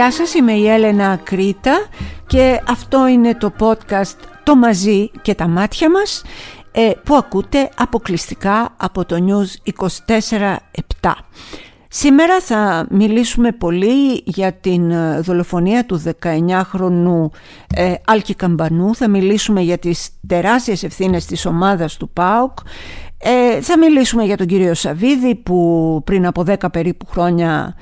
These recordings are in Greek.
Γεια σας, είμαι η Έλενα Κρήτα και αυτό είναι το podcast «Το μαζί και τα μάτια μας» ε, που ακούτε αποκλειστικά από το News 24-7. Σήμερα θα μιλήσουμε πολύ για την ε, δολοφονία του 19χρονου ε, Άλκη Καμπανού, θα μιλήσουμε για τις τεράστιες ευθύνες της ομάδας του ΠΑΟΚ, ε, θα μιλήσουμε για τον κύριο Σαβίδη που πριν από 10 περίπου χρόνια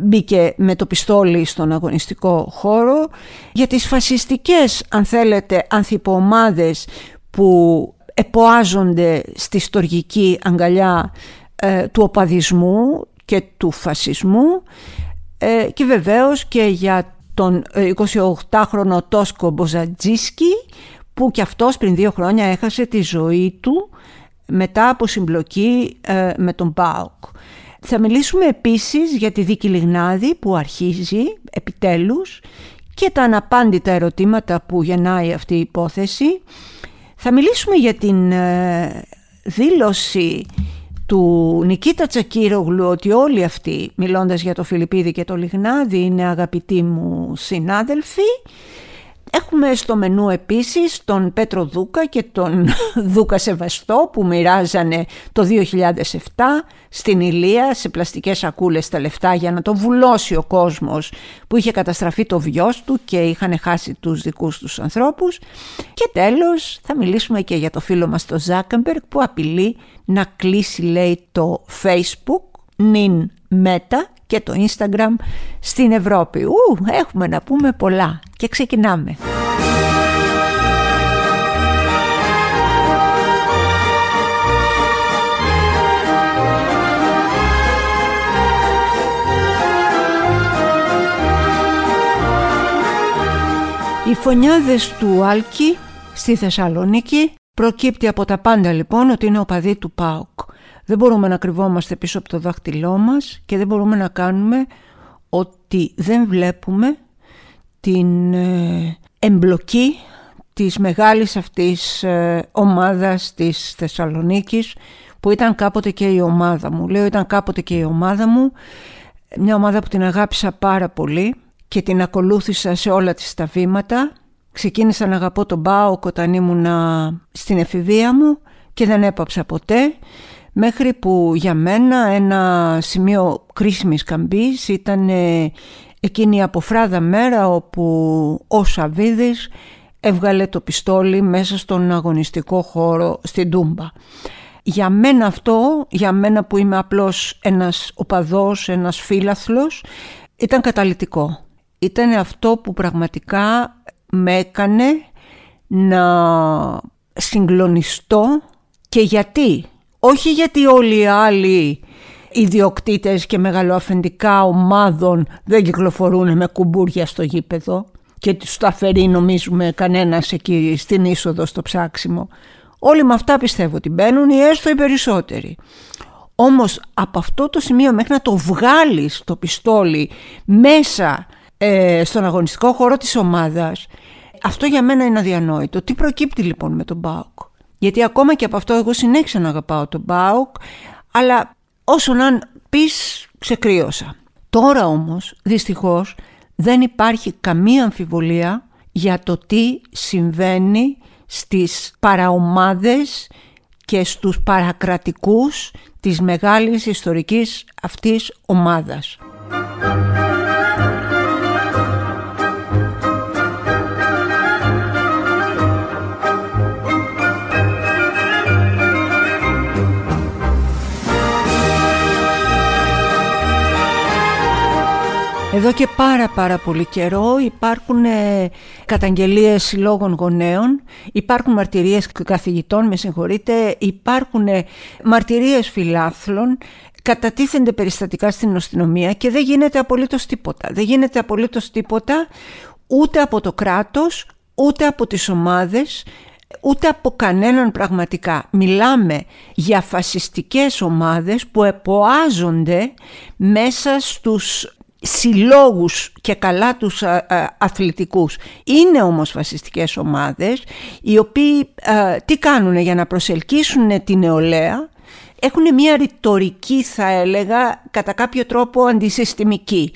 μπήκε με το πιστόλι στον αγωνιστικό χώρο, για τις φασιστικές αν θέλετε ανθιποομάδες που εποάζονται στη στοργική αγκαλιά ε, του οπαδισμού και του φασισμού ε, και βεβαίως και για τον 28χρονο ε, Τόσκο Μποζατζίσκι που και αυτός πριν δύο χρόνια έχασε τη ζωή του μετά από συμπλοκή με τον ΠΑΟΚ. Θα μιλήσουμε επίσης για τη δίκη Λιγνάδη που αρχίζει επιτέλους και τα αναπάντητα ερωτήματα που γεννάει αυτή η υπόθεση. Θα μιλήσουμε για την ε, δήλωση του Νικήτα Τσακύρογλου ότι όλοι αυτοί μιλώντας για το Φιλιππίδη και το Λιγνάδη είναι αγαπητοί μου συνάδελφοι Έχουμε στο μενού επίσης τον Πέτρο Δούκα και τον Δούκα Σεβαστό που μοιράζανε το 2007 στην Ηλία σε πλαστικές σακούλες τα λεφτά για να το βουλώσει ο κόσμος που είχε καταστραφεί το βιός του και είχαν χάσει τους δικούς τους ανθρώπους. Και τέλος θα μιλήσουμε και για το φίλο μας το Ζάκεμπεργκ που απειλεί να κλείσει λέει το Facebook, νυν Meta και το Instagram στην Ευρώπη. Ου, έχουμε να πούμε πολλά και ξεκινάμε. Οι φωνιάδες του Άλκη στη Θεσσαλονίκη προκύπτει από τα πάντα λοιπόν ότι είναι ο παδί του ΠΑΟΚ. Δεν μπορούμε να κρυβόμαστε πίσω από το δάχτυλό μας και δεν μπορούμε να κάνουμε ότι δεν βλέπουμε την ε, εμπλοκή της μεγάλης αυτής ε, ομάδας της Θεσσαλονίκης που ήταν κάποτε και η ομάδα μου. Λέω ήταν κάποτε και η ομάδα μου, μια ομάδα που την αγάπησα πάρα πολύ και την ακολούθησα σε όλα τις τα βήματα. Ξεκίνησα να αγαπώ τον Μπάουκ όταν ήμουνα στην εφηβεία μου και δεν έπαψα ποτέ μέχρι που για μένα ένα σημείο κρίσιμης καμπής ήταν ε, εκείνη η αποφράδα μέρα όπου ο Σαβίδης έβγαλε το πιστόλι μέσα στον αγωνιστικό χώρο στην Τούμπα. Για μένα αυτό, για μένα που είμαι απλώς ένας οπαδός, ένας φίλαθλος, ήταν καταλητικό. Ήταν αυτό που πραγματικά με έκανε να συγκλονιστώ και γιατί όχι γιατί όλοι οι άλλοι ιδιοκτήτες και μεγαλοαφεντικά ομάδων δεν κυκλοφορούν με κουμπούρια στο γήπεδο και τους τα φέρει νομίζουμε κανένας εκεί στην είσοδο στο ψάξιμο. Όλοι με αυτά πιστεύω ότι μπαίνουν ή έστω οι περισσότεροι. Όμως από αυτό το σημείο μέχρι να το βγάλεις το πιστόλι μέσα ε, στον αγωνιστικό χώρο της ομάδας αυτό για μένα είναι αδιανόητο. Τι προκύπτει λοιπόν με τον Μπάουκ; Γιατί ακόμα και από αυτό εγώ συνέχισα να αγαπάω τον Μπάουκ, αλλά όσο να πεις ξεκρίωσα. Τώρα όμως δυστυχώς δεν υπάρχει καμία αμφιβολία για το τι συμβαίνει στις παραομάδες και στους παρακρατικούς της μεγάλης ιστορικής αυτής ομάδας. Εδώ και πάρα πάρα πολύ καιρό υπάρχουν ε, καταγγελίες συλλόγων γονέων, υπάρχουν μαρτυρίες καθηγητών, με συγχωρείτε, υπάρχουν ε, μαρτυρίες φιλάθλων, κατατίθενται περιστατικά στην αστυνομία και δεν γίνεται απολύτως τίποτα. Δεν γίνεται απολύτως τίποτα ούτε από το κράτος, ούτε από τις ομάδες, ούτε από κανέναν πραγματικά. Μιλάμε για φασιστικές ομάδες που εποάζονται μέσα στους συλλόγους και καλά τους αθλητικούς. Είναι όμως φασιστικές ομάδες οι οποίοι τι κάνουν για να προσελκύσουν την νεολαία έχουν μια ρητορική θα έλεγα κατά κάποιο τρόπο αντισυστημική.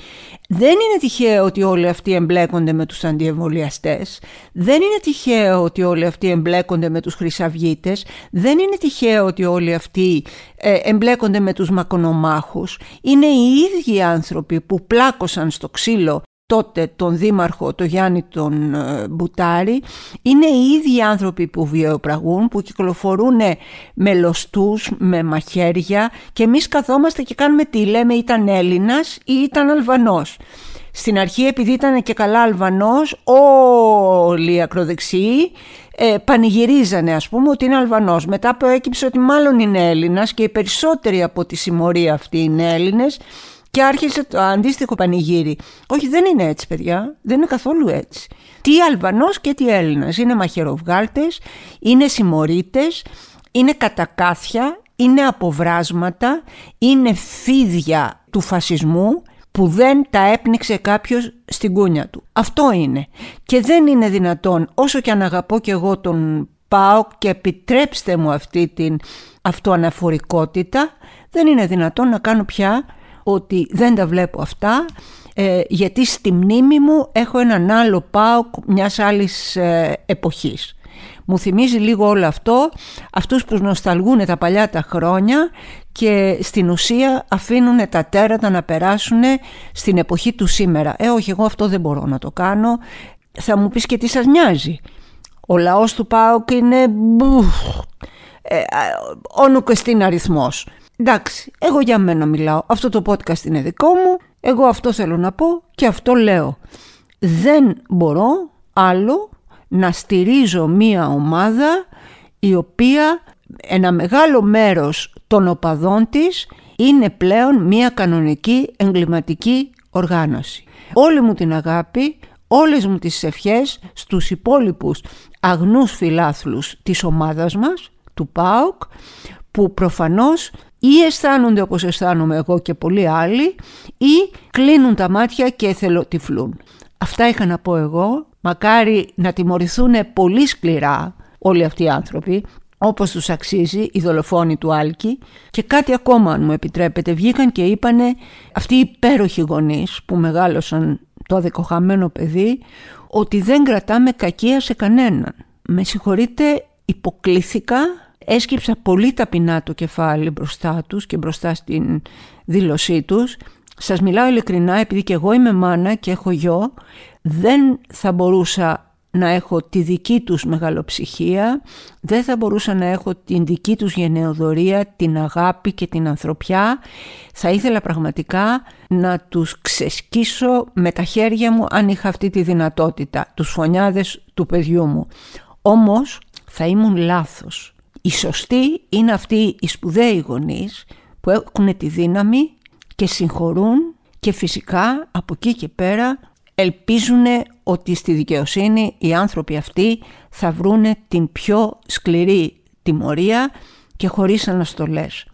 Δεν είναι τυχαίο ότι όλοι αυτοί εμπλέκονται με τους αντιεμβολιαστές. Δεν είναι τυχαίο ότι όλοι αυτοί εμπλέκονται με τους χρυσαυγίτες. Δεν είναι τυχαίο ότι όλοι αυτοί ε, εμπλέκονται με τους μακονομάχους. Είναι οι ίδιοι άνθρωποι που πλάκωσαν στο ξύλο τότε τον δήμαρχο, τον Γιάννη τον ε, Μπουτάρη, είναι οι ίδιοι άνθρωποι που βιοπραγούν, που κυκλοφορούν με λοστούς, με μαχαίρια και εμείς καθόμαστε και κάνουμε τι λέμε ήταν Έλληνας ή ήταν Αλβανός. Στην αρχή επειδή ήταν και καλά Αλβανός όλοι οι ακροδεξιοί ε, πανηγυρίζανε ας πούμε ότι είναι Αλβανός. Μετά προέκυψε ότι μάλλον είναι Έλληνας και οι περισσότεροι από τη συμμορία αυτή είναι Έλληνες και άρχισε το αντίστοιχο πανηγύρι. Όχι, δεν είναι έτσι, παιδιά. Δεν είναι καθόλου έτσι. Τι Αλβανός και τι Έλληνας. Είναι μαχαιροβγάλτες, είναι συμμορίτες, είναι κατακάθια, είναι αποβράσματα, είναι φίδια του φασισμού που δεν τα έπνιξε κάποιος στην κούνια του. Αυτό είναι. Και δεν είναι δυνατόν, όσο και αν αγαπώ και εγώ τον πάω και επιτρέψτε μου αυτή την αυτοαναφορικότητα, δεν είναι δυνατόν να κάνω πια ότι δεν τα βλέπω αυτά ε, γιατί στη μνήμη μου έχω έναν άλλο πάω μιας άλλης ε, εποχής. Μου θυμίζει λίγο όλο αυτό, αυτούς που νοσταλγούν τα παλιά τα χρόνια και στην ουσία αφήνουν τα τέρατα να περάσουν στην εποχή του σήμερα. Ε, όχι, εγώ αυτό δεν μπορώ να το κάνω. Θα μου πεις και τι σας νοιάζει. Ο λαός του ΠΑΟΚ είναι... Ε, όνου και στην αριθμός. Εντάξει, εγώ για μένα μιλάω. Αυτό το podcast είναι δικό μου. Εγώ αυτό θέλω να πω και αυτό λέω. Δεν μπορώ άλλο να στηρίζω μία ομάδα η οποία ένα μεγάλο μέρος των οπαδών της είναι πλέον μία κανονική εγκληματική οργάνωση. Όλη μου την αγάπη, όλες μου τις ευχές στους υπόλοιπους αγνούς φιλάθλους της ομάδας μας, του ΠΑΟΚ, που προφανώς ή αισθάνονται όπως αισθάνομαι εγώ και πολλοί άλλοι ή κλείνουν τα μάτια και εθελοτυφλούν. Αυτά είχα να πω εγώ. Μακάρι να τιμωρηθούν πολύ σκληρά όλοι αυτοί οι άνθρωποι όπως τους αξίζει οι δολοφόνοι του Άλκη και κάτι ακόμα αν μου επιτρέπετε βγήκαν και είπανε αυτοί οι υπέροχοι γονείς που μεγάλωσαν το αδικοχαμένο παιδί ότι δεν κρατάμε κακία σε κανέναν. Με συγχωρείτε υποκλήθηκα Έσκυψα πολύ ταπεινά το κεφάλι μπροστά τους και μπροστά στην δήλωσή τους. Σας μιλάω ειλικρινά επειδή και εγώ είμαι μάνα και έχω γιο. Δεν θα μπορούσα να έχω τη δική τους μεγαλοψυχία, δεν θα μπορούσα να έχω την δική τους γενεοδορία, την αγάπη και την ανθρωπιά. Θα ήθελα πραγματικά να τους ξεσκίσω με τα χέρια μου αν είχα αυτή τη δυνατότητα, τους φωνιάδες του παιδιού μου. Όμως θα ήμουν λάθος. Οι σωστοί είναι αυτοί οι σπουδαίοι γονείς που έχουν τη δύναμη και συγχωρούν και φυσικά από εκεί και πέρα ελπίζουν ότι στη δικαιοσύνη οι άνθρωποι αυτοί θα βρούνε την πιο σκληρή τιμωρία και χωρίς αναστολές.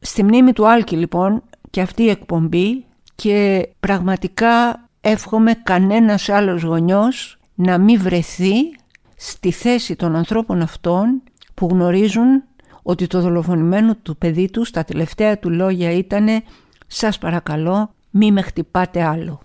Στη μνήμη του Άλκη λοιπόν και αυτή η εκπομπή και πραγματικά εύχομαι κανένας άλλος γονιός να μην βρεθεί στη θέση των ανθρώπων αυτών που γνωρίζουν ότι το δολοφονημένο του παιδί τους στα τελευταία του λόγια ήτανε «Σας παρακαλώ μη με χτυπάτε άλλο».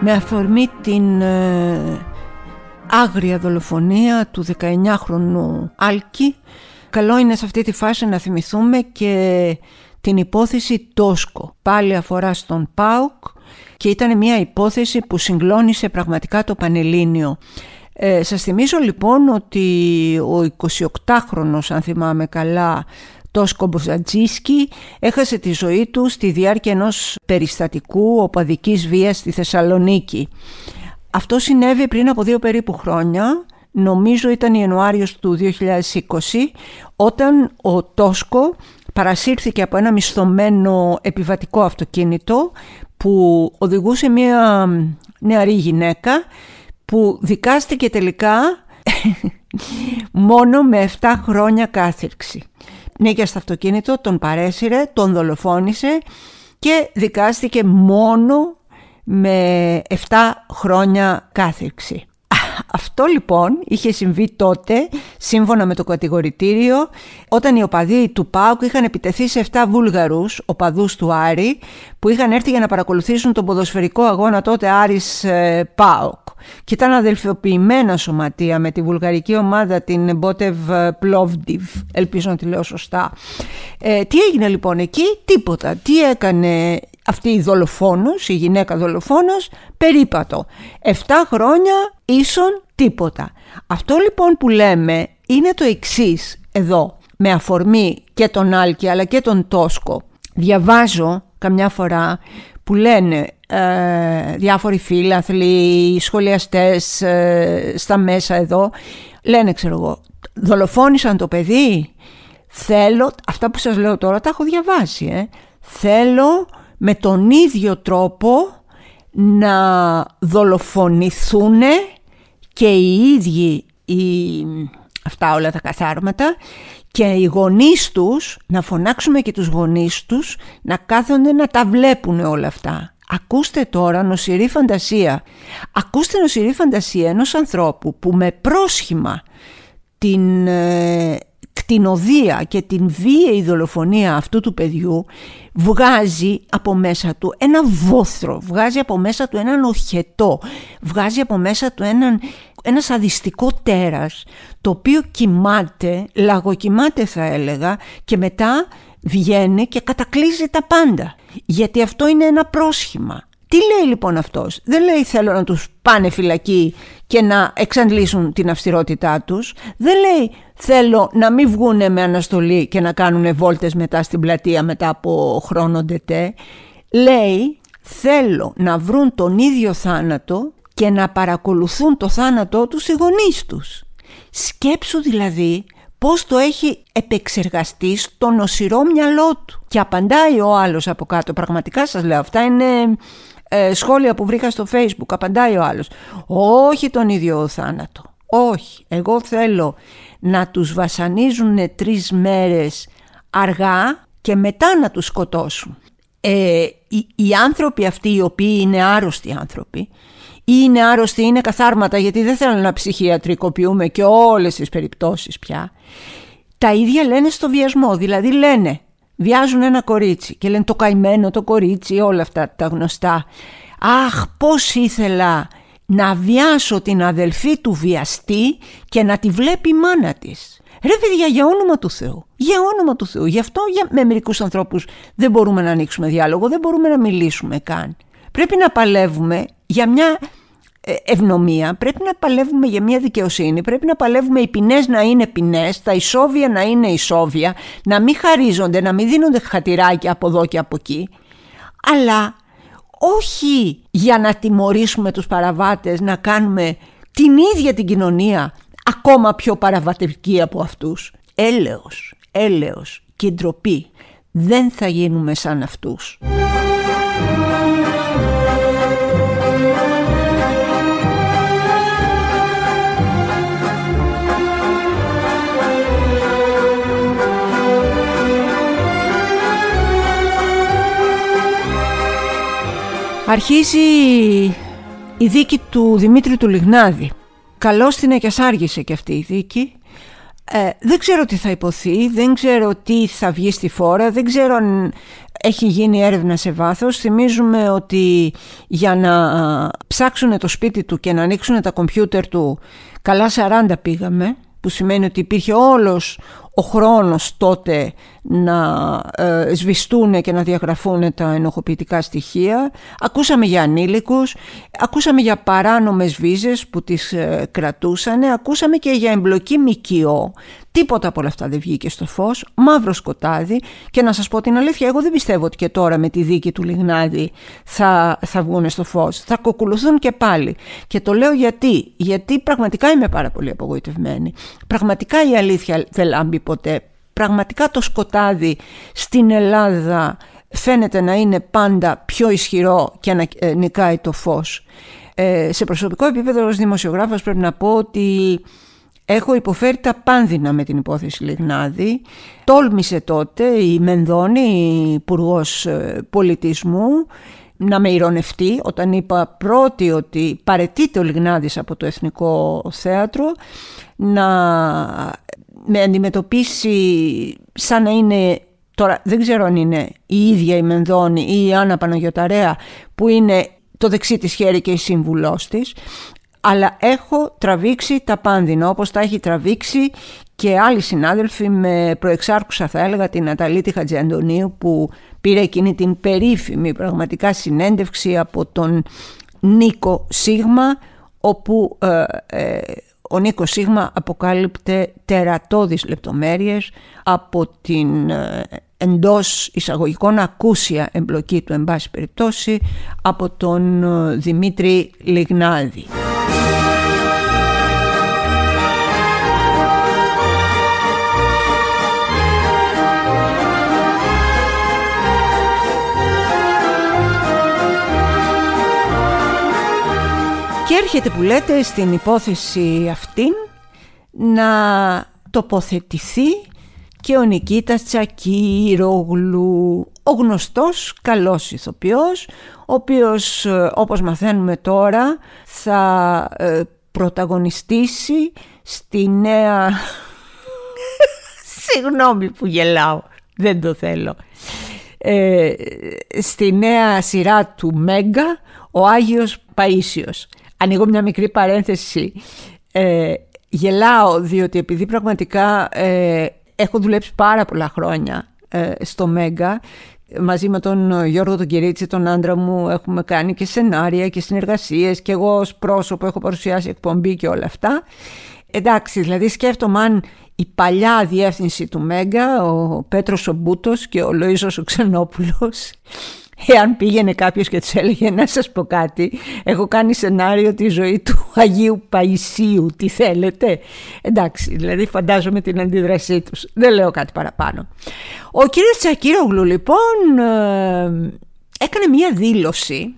Με αφορμή την ε, άγρια δολοφονία του 19χρονου Άλκη. Καλό είναι σε αυτή τη φάση να θυμηθούμε και την υπόθεση Τόσκο. Πάλι αφορά στον ΠΑΟΚ και ήταν μια υπόθεση που συγκλώνησε πραγματικά το Πανελλήνιο. Ε, σας θυμίζω λοιπόν ότι ο 28χρονος αν θυμάμαι καλά Τόσκο Μποζατζίσκι έχασε τη ζωή του στη διάρκεια ενός περιστατικού οπαδικής βίας στη Θεσσαλονίκη. Αυτό συνέβη πριν από δύο περίπου χρόνια, νομίζω ήταν Ιανουάριος του 2020, όταν ο Τόσκο παρασύρθηκε από ένα μισθωμένο επιβατικό αυτοκίνητο που οδηγούσε μια νεαρή γυναίκα που δικάστηκε τελικά μόνο με 7 χρόνια κάθερξη. νίκια στο αυτοκίνητο, τον παρέσυρε, τον δολοφόνησε και δικάστηκε μόνο με 7 χρόνια κάθεξη. Αυτό λοιπόν είχε συμβεί τότε, σύμφωνα με το κατηγορητήριο, όταν οι οπαδοί του ΠΑΟΚ είχαν επιτεθεί σε 7 βούλγαρους οπαδούς του Άρη, που είχαν έρθει για να παρακολουθήσουν τον ποδοσφαιρικό αγώνα τότε Άρης ε, ΠΑΟΚ. Και ήταν αδελφιοποιημένα σωματεία με τη βουλγαρική ομάδα την Μπότεβ Πλόβντιβ, ελπίζω να τη λέω σωστά. Ε, τι έγινε λοιπόν εκεί, τίποτα. Τι έκανε αυτή η δολοφόνος, η γυναίκα δολοφόνος, περίπατο. 7 χρόνια ίσον τίποτα. Αυτό λοιπόν που λέμε είναι το εξής εδώ, με αφορμή και τον Άλκη αλλά και τον Τόσκο. Διαβάζω καμιά φορά που λένε ε, διάφοροι φίλαθλοι, σχολιαστές ε, στα μέσα εδώ, λένε ξέρω εγώ, δολοφόνησαν το παιδί, θέλω, αυτά που σας λέω τώρα τα έχω διαβάσει, ε, θέλω με τον ίδιο τρόπο να δολοφονηθούν και οι ίδιοι οι, αυτά όλα τα καθάρματα και οι γονείς τους, να φωνάξουμε και τους γονείς τους, να κάθονται να τα βλέπουν όλα αυτά. Ακούστε τώρα νοσηρή φαντασία. Ακούστε νοσηρή φαντασία ενός ανθρώπου που με πρόσχημα την ε, κτηνοδία και την βίαιη δολοφονία αυτού του παιδιού βγάζει από μέσα του ένα βόθρο, βγάζει από μέσα του έναν οχετό, βγάζει από μέσα του έναν, ένας σαδιστικό τέρας το οποίο κοιμάται, λαγοκοιμάται θα έλεγα και μετά βγαίνει και κατακλείζει τα πάντα γιατί αυτό είναι ένα πρόσχημα. Τι λέει λοιπόν αυτός, δεν λέει θέλω να τους πάνε φυλακή και να εξαντλήσουν την αυστηρότητά τους, δεν λέει θέλω να μην βγούνε με αναστολή και να κάνουν βόλτες μετά στην πλατεία μετά από χρόνο ντε τε, λέει θέλω να βρουν τον ίδιο θάνατο και να παρακολουθούν το θάνατό τους οι γονείς τους. Σκέψου δηλαδή πώς το έχει επεξεργαστεί στο νοσηρό μυαλό του. Και απαντάει ο άλλος από κάτω, πραγματικά σας λέω, αυτά είναι ε, σχόλια που βρήκα στο facebook, απαντάει ο άλλος. Όχι τον ίδιο θάνατο, όχι. Εγώ θέλω να τους βασανίζουν τρεις μέρες αργά και μετά να τους σκοτώσουν. Ε, οι, οι άνθρωποι αυτοί οι οποίοι είναι άρρωστοι άνθρωποι ή είναι άρρωστοι, είναι καθάρματα γιατί δεν θέλουν να ψυχιατρικοποιούμε και όλες τις περιπτώσεις πια τα ίδια λένε στο βιασμό, δηλαδή λένε βιάζουν ένα κορίτσι και λένε το καημένο το κορίτσι όλα αυτά τα γνωστά αχ πως ήθελα να βιάσω την αδελφή του βιαστή και να τη βλέπει η μάνα της. Ρε παιδιά, για όνομα του Θεού. Για όνομα του Θεού. Γι' αυτό για, με μερικούς ανθρώπους δεν μπορούμε να ανοίξουμε διάλογο, δεν μπορούμε να μιλήσουμε καν. Πρέπει να παλεύουμε για μια ε, ευνομία, πρέπει να παλεύουμε για μια δικαιοσύνη, πρέπει να παλεύουμε οι ποινές να είναι ποινές, τα ισόβια να είναι ισόβια, να μην χαρίζονται, να μην δίνονται χατηράκια από εδώ και από εκεί, αλλά όχι για να τιμωρήσουμε τους παραβάτες, να κάνουμε την ίδια την κοινωνία ακόμα πιο παραβατευτική από αυτούς. Έλεος, έλεος και ντροπή. Δεν θα γίνουμε σαν αυτούς. Αρχίζει η δίκη του Δημήτρη του Λιγνάδη. Καλώς την άργησε και αυτή η δίκη. Ε, δεν ξέρω τι θα υποθεί, δεν ξέρω τι θα βγει στη φόρα, δεν ξέρω αν έχει γίνει έρευνα σε βάθος. Θυμίζουμε ότι για να ψάξουν το σπίτι του και να ανοίξουν τα κομπιούτερ του καλά 40 πήγαμε, που σημαίνει ότι υπήρχε όλος ο χρόνος τότε να ε, σβηστούν και να διαγραφούν τα ενοχοποιητικά στοιχεία. Ακούσαμε για ανήλικους, ακούσαμε για παράνομες βίζες που τις ε, κρατούσαν, ακούσαμε και για εμπλοκή μικιό. Τίποτα από όλα αυτά δεν βγήκε στο φως, μαύρο σκοτάδι και να σας πω την αλήθεια, εγώ δεν πιστεύω ότι και τώρα με τη δίκη του Λιγνάδη θα, θα βγουν στο φως. Θα κοκκουλουθούν και πάλι. Και το λέω γιατί, γιατί πραγματικά είμαι πάρα πολύ απογοητευμένη. Πραγματικά η αλήθεια δεν λάμπει ποτέ πραγματικά το σκοτάδι στην Ελλάδα φαίνεται να είναι πάντα πιο ισχυρό και να ε, νικάει το φως. Ε, σε προσωπικό επίπεδο ως δημοσιογράφος πρέπει να πω ότι Έχω υποφέρει τα πάνδυνα με την υπόθεση Λιγνάδη. Τόλμησε τότε η Μενδώνη, υπουργός ε, πολιτισμού, να με ηρωνευτεί όταν είπα πρώτη ότι παρετείται ο Λιγνάδης από το Εθνικό Θέατρο να με αντιμετωπίσει σαν να είναι τώρα δεν ξέρω αν είναι η ίδια η Μενδώνη ή η Άννα Παναγιωταρέα που είναι το δεξί της χέρι και η σύμβουλός της αλλά έχω τραβήξει τα πάνδυνα όπως τα έχει τραβήξει και άλλοι συνάδελφοι με προεξάρχουσα θα έλεγα την Αταλίτη Χατζιαντονίου που πήρε εκείνη την περίφημη πραγματικά συνέντευξη από τον Νίκο Σίγμα όπου ε, ε, ο Νίκος Σίγμα αποκάλυπτε τερατώδεις λεπτομέρειες από την ε, εντός εισαγωγικών ακούσια εμπλοκή του εν πάση περιπτώσει από τον Δημήτρη Λιγνάδη. Και έρχεται που λέτε στην υπόθεση αυτήν να τοποθετηθεί και ο Νικήτας Τσακύρογλου, ο γνωστός καλός ηθοποιός, ο οποίος ε, όπως μαθαίνουμε τώρα θα ε, πρωταγωνιστήσει στη νέα... Συγγνώμη που γελάω, δεν το θέλω. Ε, στη νέα σειρά του Μέγκα, ο Άγιος Παΐσιος ανοίγω μια μικρή παρένθεση. Ε, γελάω διότι επειδή πραγματικά ε, έχω δουλέψει πάρα πολλά χρόνια ε, στο Μέγκα μαζί με τον Γιώργο τον Κυρίτσι, τον άντρα μου, έχουμε κάνει και σενάρια και συνεργασίες και εγώ ως πρόσωπο έχω παρουσιάσει εκπομπή και όλα αυτά. Εντάξει, δηλαδή σκέφτομαι αν η παλιά διεύθυνση του Μέγκα, ο Πέτρος Ομπούτος και ο Λοΐζος ο Ξενόπουλος Εάν πήγαινε κάποιος και τους έλεγε να σας πω κάτι, έχω κάνει σενάριο τη ζωή του Αγίου Παϊσίου, τι θέλετε. Εντάξει, δηλαδή φαντάζομαι την αντίδρασή τους. Δεν λέω κάτι παραπάνω. Ο κύριος Τσακύρογλου λοιπόν ε, έκανε μία δήλωση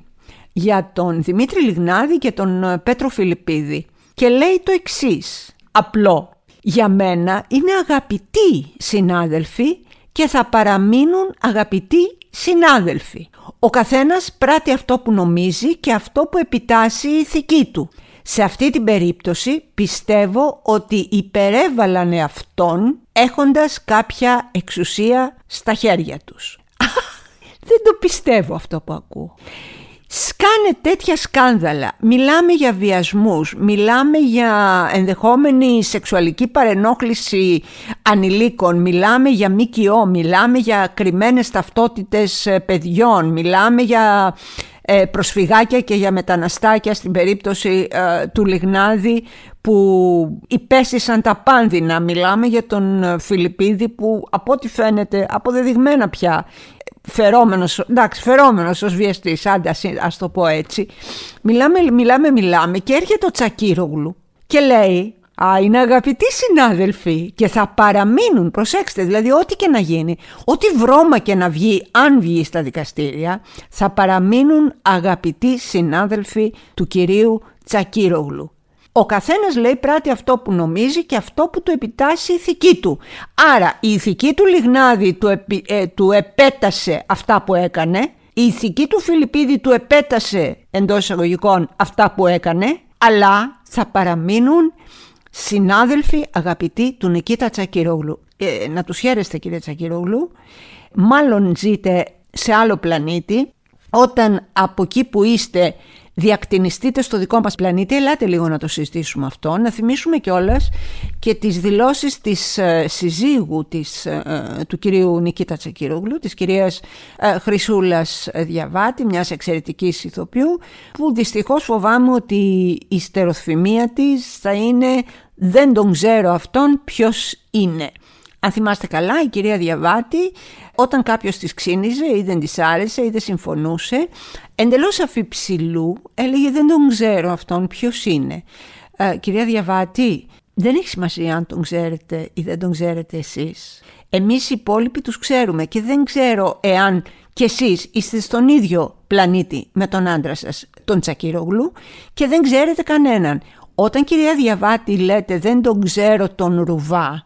για τον Δημήτρη Λιγνάδη και τον ε, Πέτρο Φιλιππίδη και λέει το εξής, απλό. Για μένα είναι αγαπητοί συνάδελφοι και θα παραμείνουν αγαπητοί συνάδελφοι. Ο καθένας πράττει αυτό που νομίζει και αυτό που επιτάσσει η ηθική του. Σε αυτή την περίπτωση πιστεύω ότι υπερέβαλαν αυτόν έχοντας κάποια εξουσία στα χέρια τους. Δεν το πιστεύω αυτό που ακούω σκάνε τέτοια σκάνδαλα. Μιλάμε για βιασμούς, μιλάμε για ενδεχόμενη σεξουαλική παρενόχληση ανηλίκων, μιλάμε για ΜΚΟ, μιλάμε για κρυμμένες ταυτότητες ε, παιδιών, μιλάμε για ε, προσφυγάκια και για μεταναστάκια στην περίπτωση ε, του Λιγνάδη που υπέστησαν τα πάνδυνα. Μιλάμε για τον Φιλιππίδη που από ό,τι φαίνεται αποδεδειγμένα πια φερόμενος, εντάξει, φερόμενος ως βιαστής, άντε ας, το πω έτσι. Μιλάμε, μιλάμε, μιλάμε και έρχεται ο Τσακύρογλου και λέει «Α, είναι αγαπητοί συνάδελφοι και θα παραμείνουν, προσέξτε, δηλαδή ό,τι και να γίνει, ό,τι βρώμα και να βγει, αν βγει στα δικαστήρια, θα παραμείνουν αγαπητοί συνάδελφοι του κυρίου Τσακύρογλου. Ο καθένας λέει πράττει αυτό που νομίζει και αυτό που του επιτάσσει η ηθική του. Άρα η ηθική του Λιγνάδη του, ε, του επέτασε αυτά που έκανε, η ηθική του Φιλιππίδη του επέτασε εντός εισαγωγικών αυτά που έκανε, αλλά θα παραμείνουν συνάδελφοι αγαπητοί του Νικήτα Τσακυρόγλου. Ε, να τους χαίρεστε κύριε Τσακυρόγλου, μάλλον ζείτε σε άλλο πλανήτη, όταν από εκεί που είστε διακτηνιστείτε στο δικό μας πλανήτη. Ελάτε λίγο να το συζητήσουμε αυτό. Να θυμίσουμε κιόλας και τις δηλώσεις της ε, συζύγου της, ε, του κυρίου Νικήτα Τσακυρόγλου, της κυρίας ε, Χρυσούλας Διαβάτη, μιας εξαιρετικής ηθοποιού, που δυστυχώς φοβάμαι ότι η στεροθυμία της θα είναι «δεν τον ξέρω αυτόν ποιος είναι». Αν θυμάστε καλά, η κυρία Διαβάτη, όταν κάποιος της ξύνιζε ή δεν της άρεσε ή δεν συμφωνούσε, εντελώς αφιψηλού έλεγε «δεν τον ξέρω αυτόν ποιος είναι». Ε, κυρία Διαβάτη, δεν έχει σημασία αν τον ξέρετε ή δεν τον ξέρετε εσείς. Εμείς οι υπόλοιποι τους ξέρουμε και δεν ξέρω εάν και εσείς είστε στον ίδιο πλανήτη με τον άντρα σας, τον Τσακυρογλου και δεν ξέρετε κανέναν. Όταν κυρία Διαβάτη λέτε δεν τον ξέρω τον Ρουβά,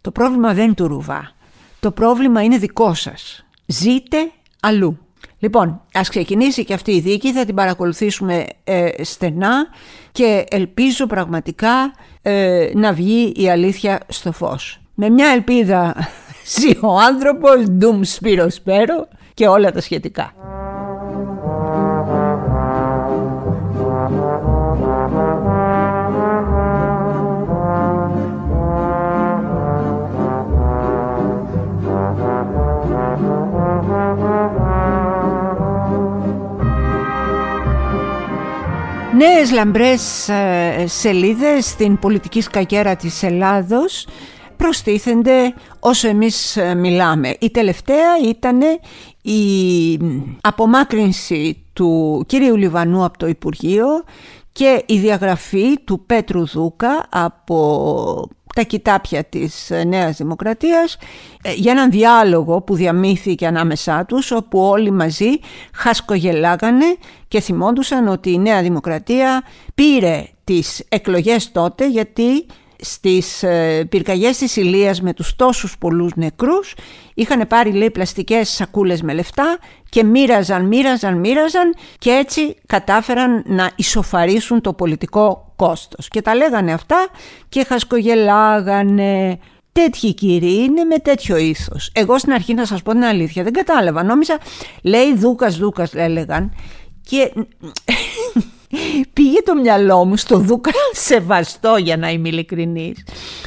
το πρόβλημα δεν είναι του Ρουβά. Το πρόβλημα είναι δικό σας. Ζείτε αλλού. Λοιπόν, ας ξεκινήσει και αυτή η δίκη, θα την παρακολουθήσουμε ε, στενά και ελπίζω πραγματικά ε, να βγει η αλήθεια στο φως. Με μια ελπίδα ζει ο άνθρωπος, ντουμ σπύρος σπέρο και όλα τα σχετικά. Νέες λαμπρές ε, σελίδες στην πολιτική σκακέρα της Ελλάδος προστίθενται όσο εμείς ε, μιλάμε. Η τελευταία ήταν η απομάκρυνση του κύριου Λιβανού από το Υπουργείο και η διαγραφή του Πέτρου Δούκα από τα κοιτάπια της Νέας Δημοκρατίας ε, για έναν διάλογο που διαμήθηκε ανάμεσά τους όπου όλοι μαζί χασκογελάγανε και θυμόντουσαν ότι η Νέα Δημοκρατία πήρε τις εκλογές τότε γιατί στις ε, πυρκαγιές της Ηλίας με τους τόσους πολλούς νεκρούς είχαν πάρει λέει πλαστικές σακούλες με λεφτά και μοίραζαν, μοίραζαν, μοίραζαν και έτσι κατάφεραν να ισοφαρίσουν το πολιτικό κόστος. Και τα λέγανε αυτά και χασκογελάγανε. Τέτοιοι κύριοι είναι με τέτοιο ήθος. Εγώ στην αρχή να σας πω την αλήθεια δεν κατάλαβα. Νόμιζα λέει Δούκας Δούκας έλεγαν και πήγε το μυαλό μου στο Δούκα σεβαστό για να είμαι ειλικρινής.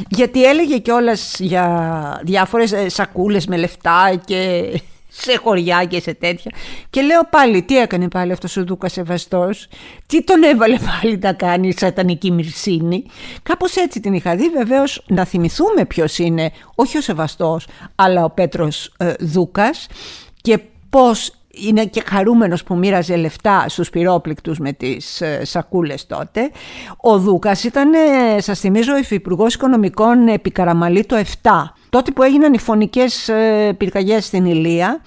Γιατί έλεγε κιόλας για διάφορες ε, σακούλες με λεφτά και σε χωριά και σε τέτοια. Και λέω πάλι τι έκανε πάλι αυτός ο Δούκα σεβαστός; Τι τον έβαλε πάλι να κάνει η σατανική μυρσίνη; Κάπως έτσι την είχα δει βεβαίως να θυμηθούμε ποιος είναι όχι ο σεβαστός αλλά ο Πέτρος ε, Δούκας και πώς είναι και χαρούμενος που μοίραζε λεφτά στους πυρόπληκτους με τις ε, σακούλες τότε. Ο Δούκας ήταν, ε, σας θυμίζω, υφυπουργός οικονομικών επί Καραμαλή το 7, τότε που έγιναν οι φωνικές ε, πυρκαγιές στην Ηλία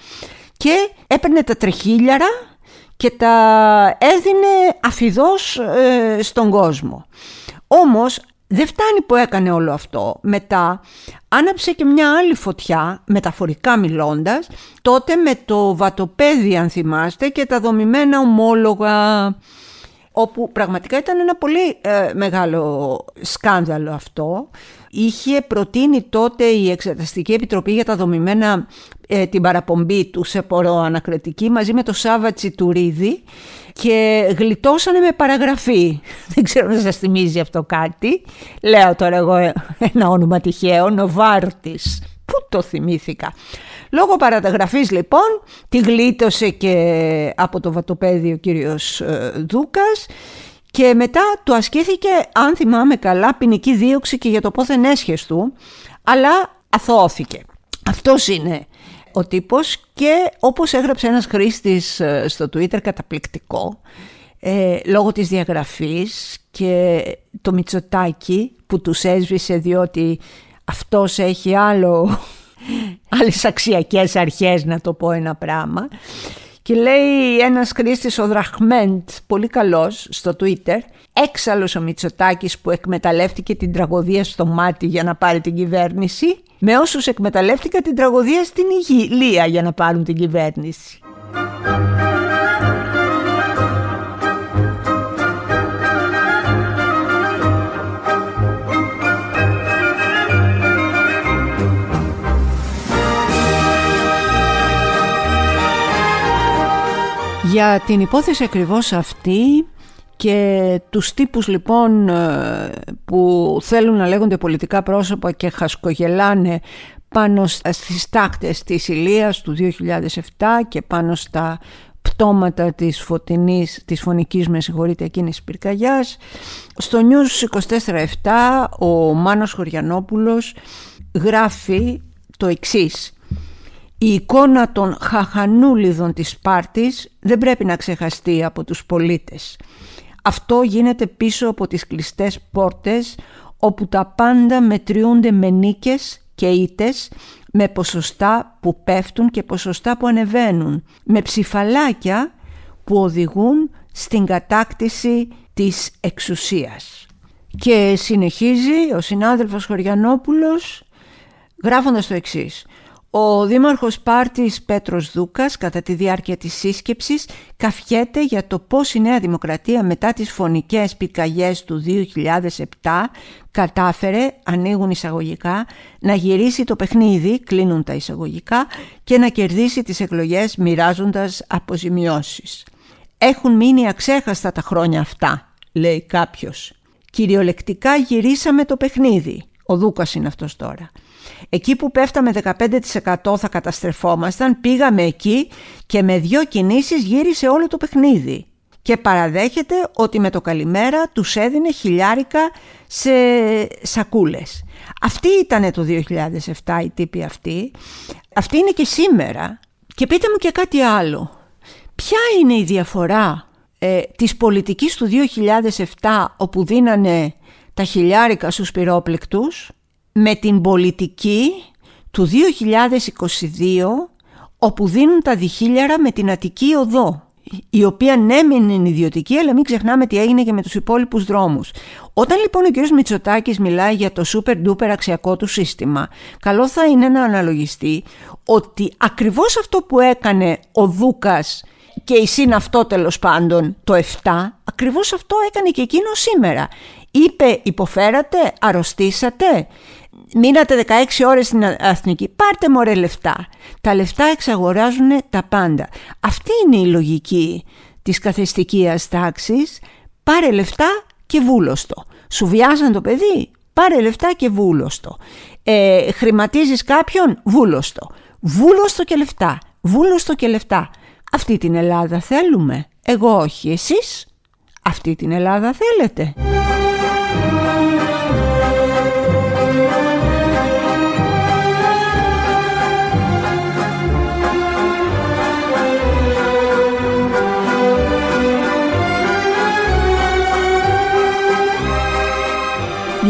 και έπαιρνε τα τρεχίλιαρα και τα έδινε αφιδώς στον κόσμο. Όμως δεν φτάνει που έκανε όλο αυτό. Μετά άναψε και μια άλλη φωτιά, μεταφορικά μιλώντας, τότε με το βατοπέδι αν θυμάστε και τα δομημένα ομόλογα, όπου πραγματικά ήταν ένα πολύ ε, μεγάλο σκάνδαλο αυτό. Είχε προτείνει τότε η Εξεταστική Επιτροπή για τα δομημένα ε, την παραπομπή του σε πορό ανακριτική μαζί με το Σάβα Τσιτουρίδη και γλιτώσανε με παραγραφή. Δεν ξέρω να σας θυμίζει αυτό κάτι. Λέω τώρα εγώ ένα όνομα τυχαίο, Νοβάρτης. Πού το θυμήθηκα. Λόγω παραταγραφής λοιπόν τη γλίτωσε και από το βατοπέδιο ο κύριος ε, Δούκας και μετά του ασκήθηκε αν θυμάμαι καλά ποινική δίωξη και για το πόθεν έσχες του αλλά αθώθηκε. Αυτός είναι ο τύπος και όπως έγραψε ένας χρήστης ε, στο Twitter καταπληκτικό ε, λόγω της διαγραφής και το Μητσοτάκι που τους έσβησε διότι αυτός έχει άλλο, άλλες αξιακές αρχές να το πω ένα πράγμα και λέει ένας χρήστης ο Δραχμέντ, πολύ καλός στο Twitter έξαλλος ο Μητσοτάκης που εκμεταλλεύτηκε την τραγωδία στο μάτι για να πάρει την κυβέρνηση με όσους εκμεταλλεύτηκαν την τραγωδία στην Ιγυλία για να πάρουν την κυβέρνηση. Για την υπόθεση ακριβώς αυτή και τους τύπους λοιπόν ε, που θέλουν να λέγονται πολιτικά πρόσωπα και χασκογελάνε πάνω στις τάκτες της Ηλίας του 2007 και πάνω στα πτώματα της, φωτεινής, της φωνικής με συγχωρείτε εκείνης πυρκαγιάς. Στο News 24-7 ο Μάνος Χωριανόπουλος γράφει το εξής η εικόνα των χαχανούλιδων της Σπάρτης δεν πρέπει να ξεχαστεί από τους πολίτες. Αυτό γίνεται πίσω από τις κλειστές πόρτες όπου τα πάντα μετριούνται με νίκες και ήτες με ποσοστά που πέφτουν και ποσοστά που ανεβαίνουν, με ψηφαλάκια που οδηγούν στην κατάκτηση της εξουσίας. Και συνεχίζει ο συνάδελφος Χωριανόπουλος γράφοντας το εξής. Ο δήμαρχος Πάρτης Πέτρος Δούκας κατά τη διάρκεια της σύσκεψης καφιέται για το πώς η Νέα Δημοκρατία μετά τις φωνικές πυρκαγιές του 2007 κατάφερε, ανοίγουν εισαγωγικά, να γυρίσει το παιχνίδι, κλείνουν τα εισαγωγικά και να κερδίσει τις εκλογές μοιράζοντας αποζημιώσεις. Έχουν μείνει αξέχαστα τα χρόνια αυτά, λέει κάποιος. Κυριολεκτικά γυρίσαμε το παιχνίδι. Ο Δούκας είναι αυτός τώρα. Εκεί που πέφταμε 15% θα καταστρεφόμασταν, πήγαμε εκεί και με δύο κινήσεις γύρισε όλο το παιχνίδι. Και παραδέχεται ότι με το καλημέρα τους έδινε χιλιάρικα σε σακούλες. Αυτή ήταν το 2007 η τύπη αυτή. Αυτή είναι και σήμερα. Και πείτε μου και κάτι άλλο. Ποια είναι η διαφορά ε, της πολιτικής του 2007 όπου δίνανε τα χιλιάρικα στους πυρόπληκτους με την πολιτική του 2022 όπου δίνουν τα διχίλιαρα με την Αττική Οδό η οποία ναι μεν είναι ιδιωτική αλλά μην ξεχνάμε τι έγινε και με τους υπόλοιπους δρόμους. Όταν λοιπόν ο κ. Μητσοτάκης μιλάει για το super duper αξιακό του σύστημα καλό θα είναι να αναλογιστεί ότι ακριβώς αυτό που έκανε ο Δούκας και η συν αυτό τέλος πάντων το 7 ακριβώς αυτό έκανε και εκείνο σήμερα. Είπε υποφέρατε, αρρωστήσατε, μείνατε 16 ώρες στην Αθνική, πάρτε μωρέ λεφτά. Τα λεφτά εξαγοράζουν τα πάντα. Αυτή είναι η λογική της καθεστικίας τάξης. Πάρε λεφτά και βούλωστο. Σου βιάζαν το παιδί, πάρε λεφτά και βούλωστο. Ε, χρηματίζεις κάποιον, βούλωστο. Βούλωστο και λεφτά. Βούλωστο και λεφτά. Αυτή την Ελλάδα θέλουμε; Εγώ όχι. Εσείς; Αυτή την Ελλάδα θέλετε;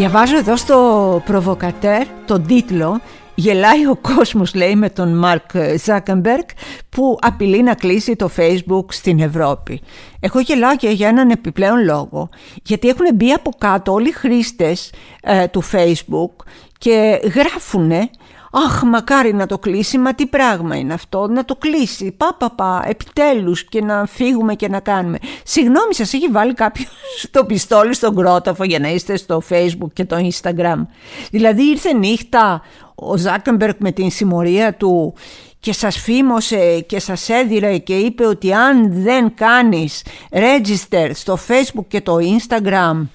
Διαβάζω εδώ στο προβοκατέρ τον τίτλο Γελάει ο κόσμος λέει με τον Μάρκ Ζάκεμπεργκ που απειλεί να κλείσει το Facebook στην Ευρώπη. Έχω γελάω και για έναν επιπλέον λόγο γιατί έχουν μπει από κάτω όλοι οι χρήστες ε, του Facebook και γράφουνε Αχ, μακάρι να το κλείσει, μα τι πράγμα είναι αυτό, να το κλείσει, πα, πα, πα, επιτέλους και να φύγουμε και να κάνουμε. Συγγνώμη, σας έχει βάλει κάποιος το πιστόλι στον κρόταφο για να είστε στο facebook και το instagram. Δηλαδή ήρθε νύχτα ο Ζάκεμπερκ με την συμμορία του και σας φήμωσε και σας έδιρε και είπε ότι αν δεν κάνεις register στο facebook και το instagram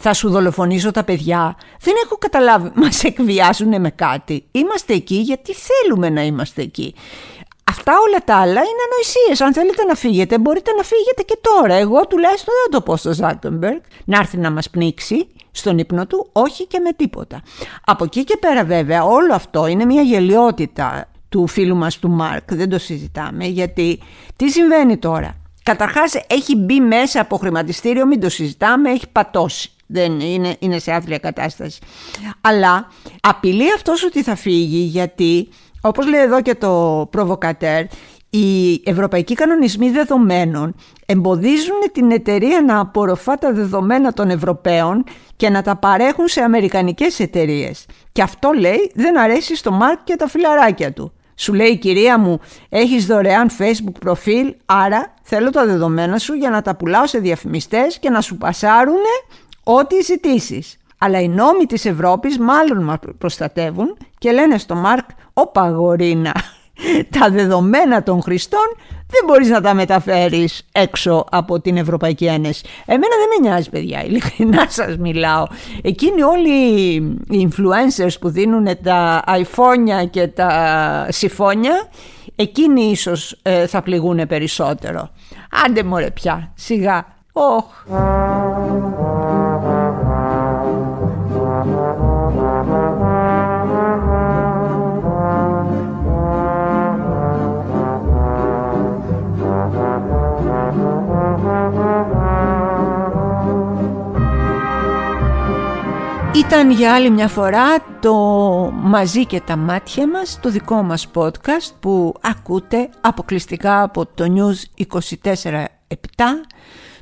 θα σου δολοφονήσω τα παιδιά. Δεν έχω καταλάβει, μας εκβιάζουν με κάτι. Είμαστε εκεί γιατί θέλουμε να είμαστε εκεί. Αυτά όλα τα άλλα είναι ανοησίες. Αν θέλετε να φύγετε, μπορείτε να φύγετε και τώρα. Εγώ τουλάχιστον δεν το πω στο Ζάκεμπεργκ να έρθει να μας πνίξει στον ύπνο του, όχι και με τίποτα. Από εκεί και πέρα βέβαια όλο αυτό είναι μια γελιότητα του φίλου μας του Μάρκ, δεν το συζητάμε, γιατί τι συμβαίνει τώρα; Καταρχάς έχει μπει μέσα από χρηματιστήριο, μην το συζητάμε, έχει πατώσει δεν είναι, είναι σε άθλια κατάσταση. Αλλά απειλεί αυτός ότι θα φύγει γιατί, όπως λέει εδώ και το προβοκατέρ, οι ευρωπαϊκοί κανονισμοί δεδομένων εμποδίζουν την εταιρεία να απορροφά τα δεδομένα των Ευρωπαίων και να τα παρέχουν σε αμερικανικές εταιρείες. Και αυτό λέει δεν αρέσει στο Μάρκ και τα φιλαράκια του. Σου λέει κυρία μου έχεις δωρεάν facebook προφίλ άρα θέλω τα δεδομένα σου για να τα πουλάω σε διαφημιστές και να σου πασάρουνε ό,τι ζητήσεις. Αλλά οι νόμοι της Ευρώπης μάλλον μας προστατεύουν και λένε στο Μάρκ «Ωπα γορίνα, τα δεδομένα των χρηστών δεν μπορείς να τα μεταφέρεις έξω από την Ευρωπαϊκή Ένωση. Εμένα δεν με νοιάζει παιδιά, ειλικρινά σας μιλάω. Εκείνοι όλοι οι influencers που δίνουν τα iPhone και τα σιφόνια, εκείνοι ίσως ε, θα πληγούν περισσότερο. Άντε μωρέ πια, σιγά. Oh. Ήταν για άλλη μια φορά το «Μαζί και τα μάτια μας», το δικό μας podcast που ακούτε αποκλειστικά από το News 24-7,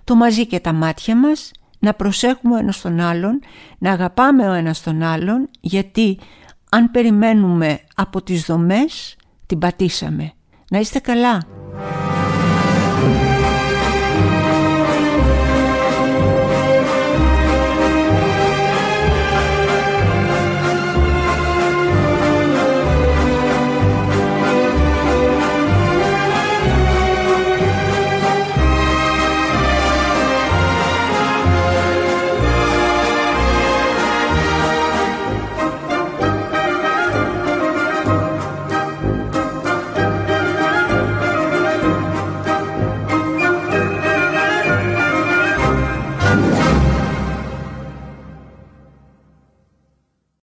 το «Μαζί και τα μάτια μας». να προσέχουμε ο ένας τον άλλον, να αγαπάμε ο ένας τον άλλον, γιατί αν περιμένουμε από τις δομές, την πατήσαμε. Να είστε καλά.